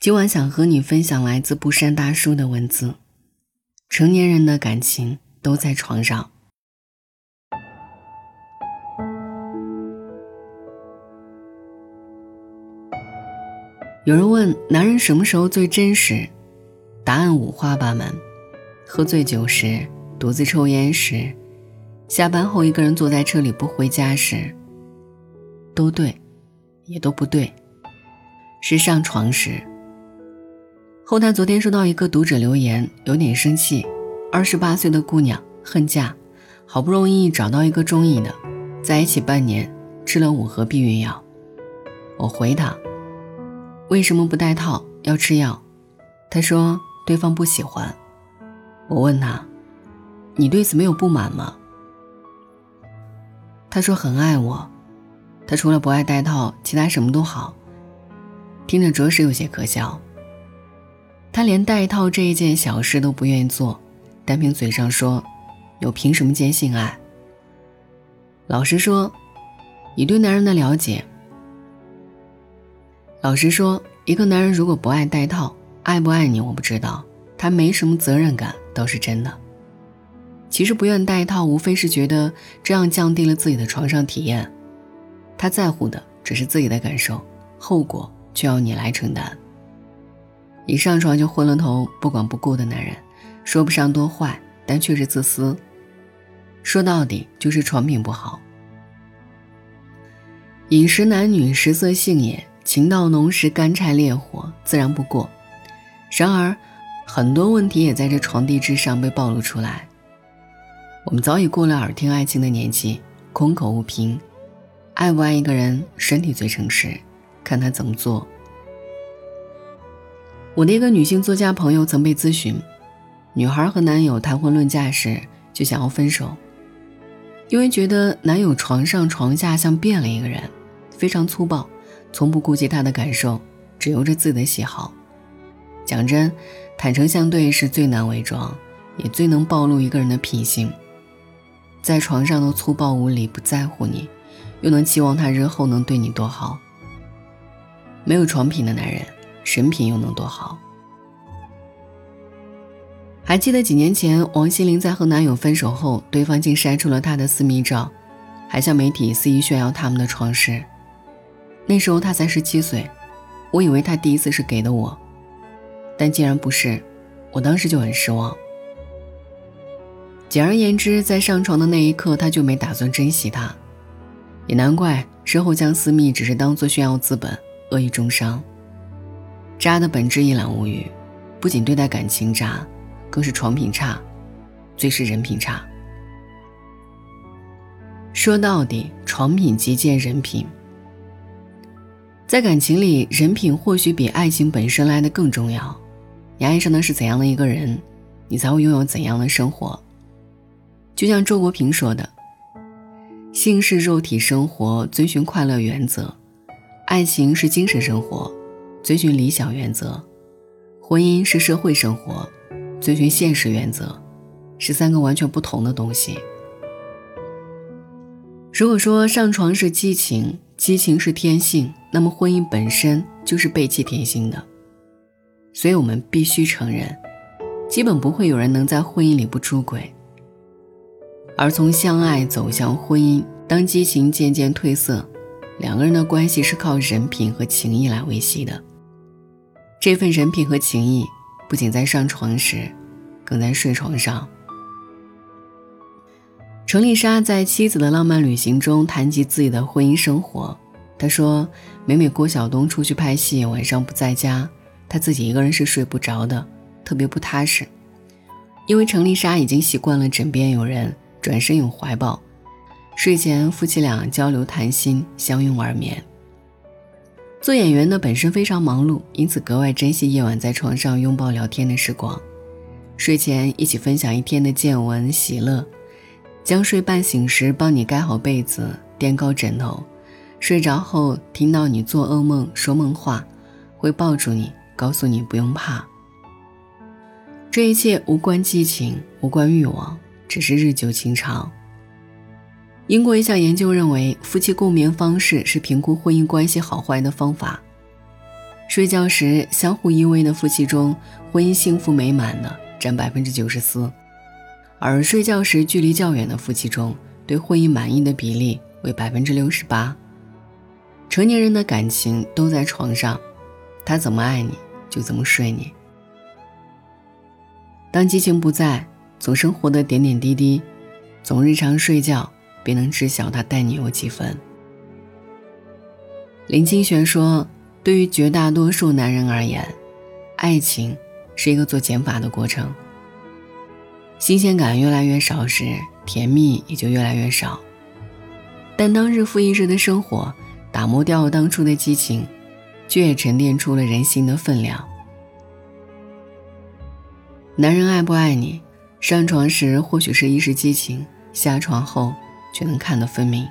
今晚想和你分享来自不山大叔的文字：成年人的感情都在床上。有人问男人什么时候最真实，答案五花八门：喝醉酒时，独自抽烟时，下班后一个人坐在车里不回家时，都对，也都不对。是上床时。后台昨天收到一个读者留言，有点生气。二十八岁的姑娘恨嫁，好不容易找到一个中意的，在一起半年，吃了五盒避孕药。我回他，为什么不戴套要吃药？他说对方不喜欢。我问他，你对此没有不满吗？他说很爱我，他除了不爱戴套，其他什么都好。听着着实有些可笑。他连戴套这一件小事都不愿意做，单凭嘴上说，又凭什么坚信爱？老实说，你对男人的了解。老实说，一个男人如果不爱戴套，爱不爱你我不知道，他没什么责任感倒是真的。其实不愿戴套，无非是觉得这样降低了自己的床上体验，他在乎的只是自己的感受，后果就要你来承担。一上床就昏了头、不管不顾的男人，说不上多坏，但却是自私。说到底就是床品不好。饮食男女，食色性也，情到浓时，干柴烈火，自然不过。然而，很多问题也在这床地之上被暴露出来。我们早已过了耳听爱情的年纪，空口无凭。爱不爱一个人，身体最诚实，看他怎么做。我的一个女性作家朋友曾被咨询，女孩和男友谈婚论嫁时就想要分手，因为觉得男友床上床下像变了一个人，非常粗暴，从不顾及她的感受，只由着自己的喜好。讲真，坦诚相对是最难伪装，也最能暴露一个人的品性。在床上都粗暴无礼，不在乎你，又能期望他日后能对你多好？没有床品的男人。人品又能多好？还记得几年前，王心凌在和男友分手后，对方竟晒出了她的私密照，还向媒体肆意炫耀他们的床事。那时候她才十七岁，我以为他第一次是给的我，但竟然不是，我当时就很失望。简而言之，在上床的那一刻，他就没打算珍惜她，也难怪之后将私密只是当做炫耀资本，恶意重伤。渣的本质一览无余，不仅对待感情渣，更是床品差，最是人品差。说到底，床品即见人品。在感情里，人品或许比爱情本身来的更重要。你爱上的是怎样的一个人，你才会拥有怎样的生活。就像周国平说的：“性是肉体生活，遵循快乐原则；爱情是精神生活。”遵循理想原则，婚姻是社会生活；遵循现实原则，是三个完全不同的东西。如果说上床是激情，激情是天性，那么婚姻本身就是背弃天性的。所以我们必须承认，基本不会有人能在婚姻里不出轨。而从相爱走向婚姻，当激情渐渐褪色，两个人的关系是靠人品和情谊来维系的。这份人品和情谊，不仅在上床时，更在睡床上。程丽莎在《妻子的浪漫旅行》中谈及自己的婚姻生活，她说：“每每郭晓东出去拍戏，晚上不在家，她自己一个人是睡不着的，特别不踏实。因为程丽莎已经习惯了枕边有人，转身有怀抱，睡前夫妻俩交流谈心，相拥而眠。”做演员的本身非常忙碌，因此格外珍惜夜晚在床上拥抱聊天的时光。睡前一起分享一天的见闻喜乐，将睡半醒时帮你盖好被子、垫高枕头，睡着后听到你做噩梦说梦话，会抱住你，告诉你不用怕。这一切无关激情，无关欲望，只是日久情长。英国一项研究认为，夫妻共眠方式是评估婚姻关系好坏的方法。睡觉时相互依偎的夫妻中，婚姻幸福美满的占百分之九十四，而睡觉时距离较远的夫妻中，对婚姻满意的比例为百分之六十八。成年人的感情都在床上，他怎么爱你就怎么睡你。当激情不在，总生活的点点滴滴，总日常睡觉，便能知晓他待你有几分。林清玄说。对于绝大多数男人而言，爱情是一个做减法的过程。新鲜感越来越少时，甜蜜也就越来越少。但当日复一日的生活打磨掉当初的激情，却也沉淀出了人心的分量。男人爱不爱你，上床时或许是一时激情，下床后却能看得分明。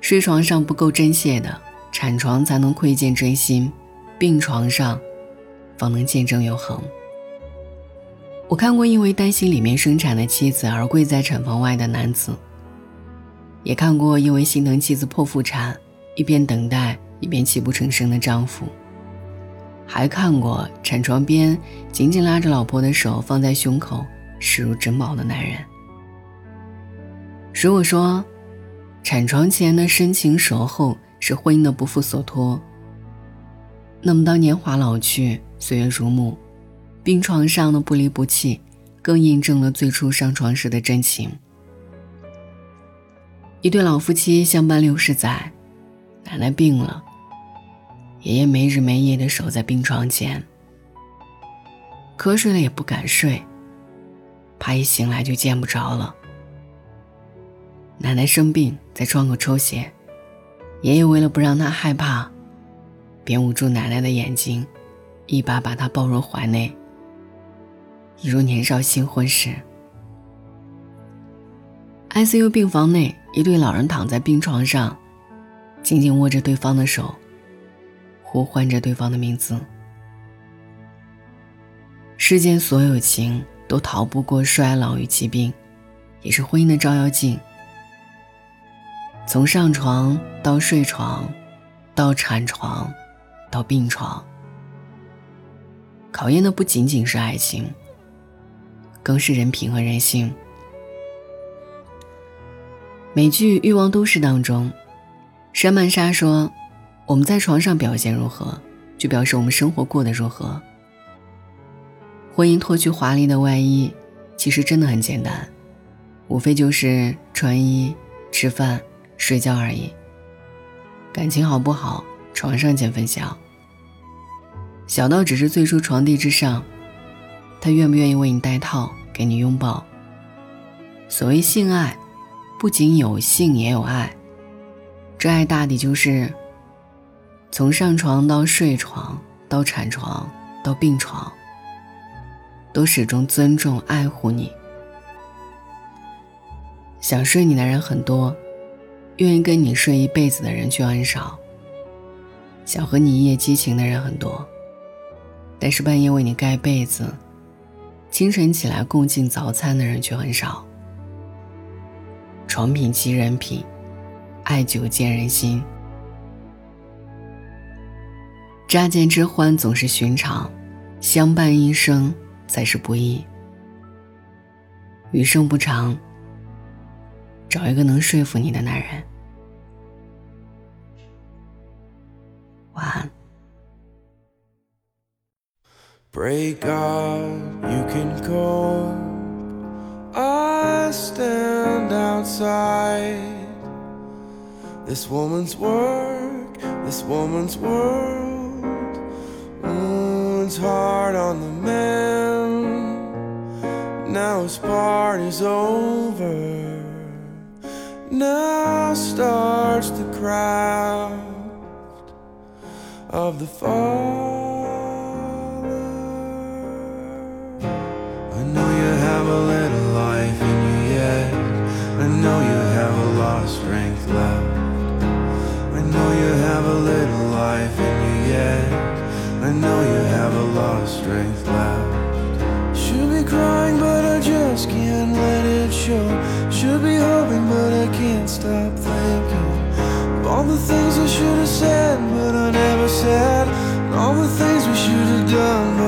睡床上不够真切的。产床才能窥见真心，病床上，方能见证永恒。我看过因为担心里面生产的妻子而跪在产房外的男子，也看过因为心疼妻子剖腹产，一边等待一边泣不成声的丈夫，还看过产床边紧紧拉着老婆的手放在胸口，视如珍宝的男人。如果说，产床前的深情守候。是婚姻的不负所托。那么，当年华老去，岁月如暮，病床上的不离不弃，更印证了最初上床时的真情。一对老夫妻相伴六十载，奶奶病了，爷爷没日没夜的守在病床前，瞌睡了也不敢睡，怕一醒来就见不着了。奶奶生病，在窗口抽血。爷爷为了不让她害怕，便捂住奶奶的眼睛，一把把她抱入怀内，一如年少新婚时。ICU 病房内，一对老人躺在病床上，紧紧握着对方的手，呼唤着对方的名字。世间所有情都逃不过衰老与疾病，也是婚姻的照妖镜。从上床到睡床，到产床，到病床，考验的不仅仅是爱情，更是人品和人性。美剧《欲望都市》当中，山曼莎说：“我们在床上表现如何，就表示我们生活过得如何。”婚姻脱去华丽的外衣，其实真的很简单，无非就是穿衣、吃饭。睡觉而已。感情好不好，床上见分晓。小到只是最初床地之上，他愿不愿意为你戴套，给你拥抱。所谓性爱，不仅有性也有爱，这爱大抵就是从上床到睡床，到产床，到病床，都始终尊重爱护你。想睡你的人很多。愿意跟你睡一辈子的人却很少，想和你一夜激情的人很多，但是半夜为你盖被子、清晨起来共进早餐的人却很少。床品即人品，爱久见人心。乍见之欢总是寻常，相伴一生才是不易。余生不长。找一个能说服你的男人。晚安。Break up, you can go. I stand outside. This woman's work, this woman's world. Woman's hard on the man. Now his party's over. Now starts the craft of the father. I know you have a little life in you yet. I know you have a lot of strength left. I know you have a little life in you yet. I know you have a lot of strength left. Should be crying, but I just can't let it show. Should be hoping, but I can't stop thinking all the things I should have said, but I never all the things we should have done.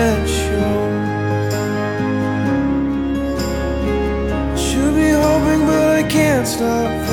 stop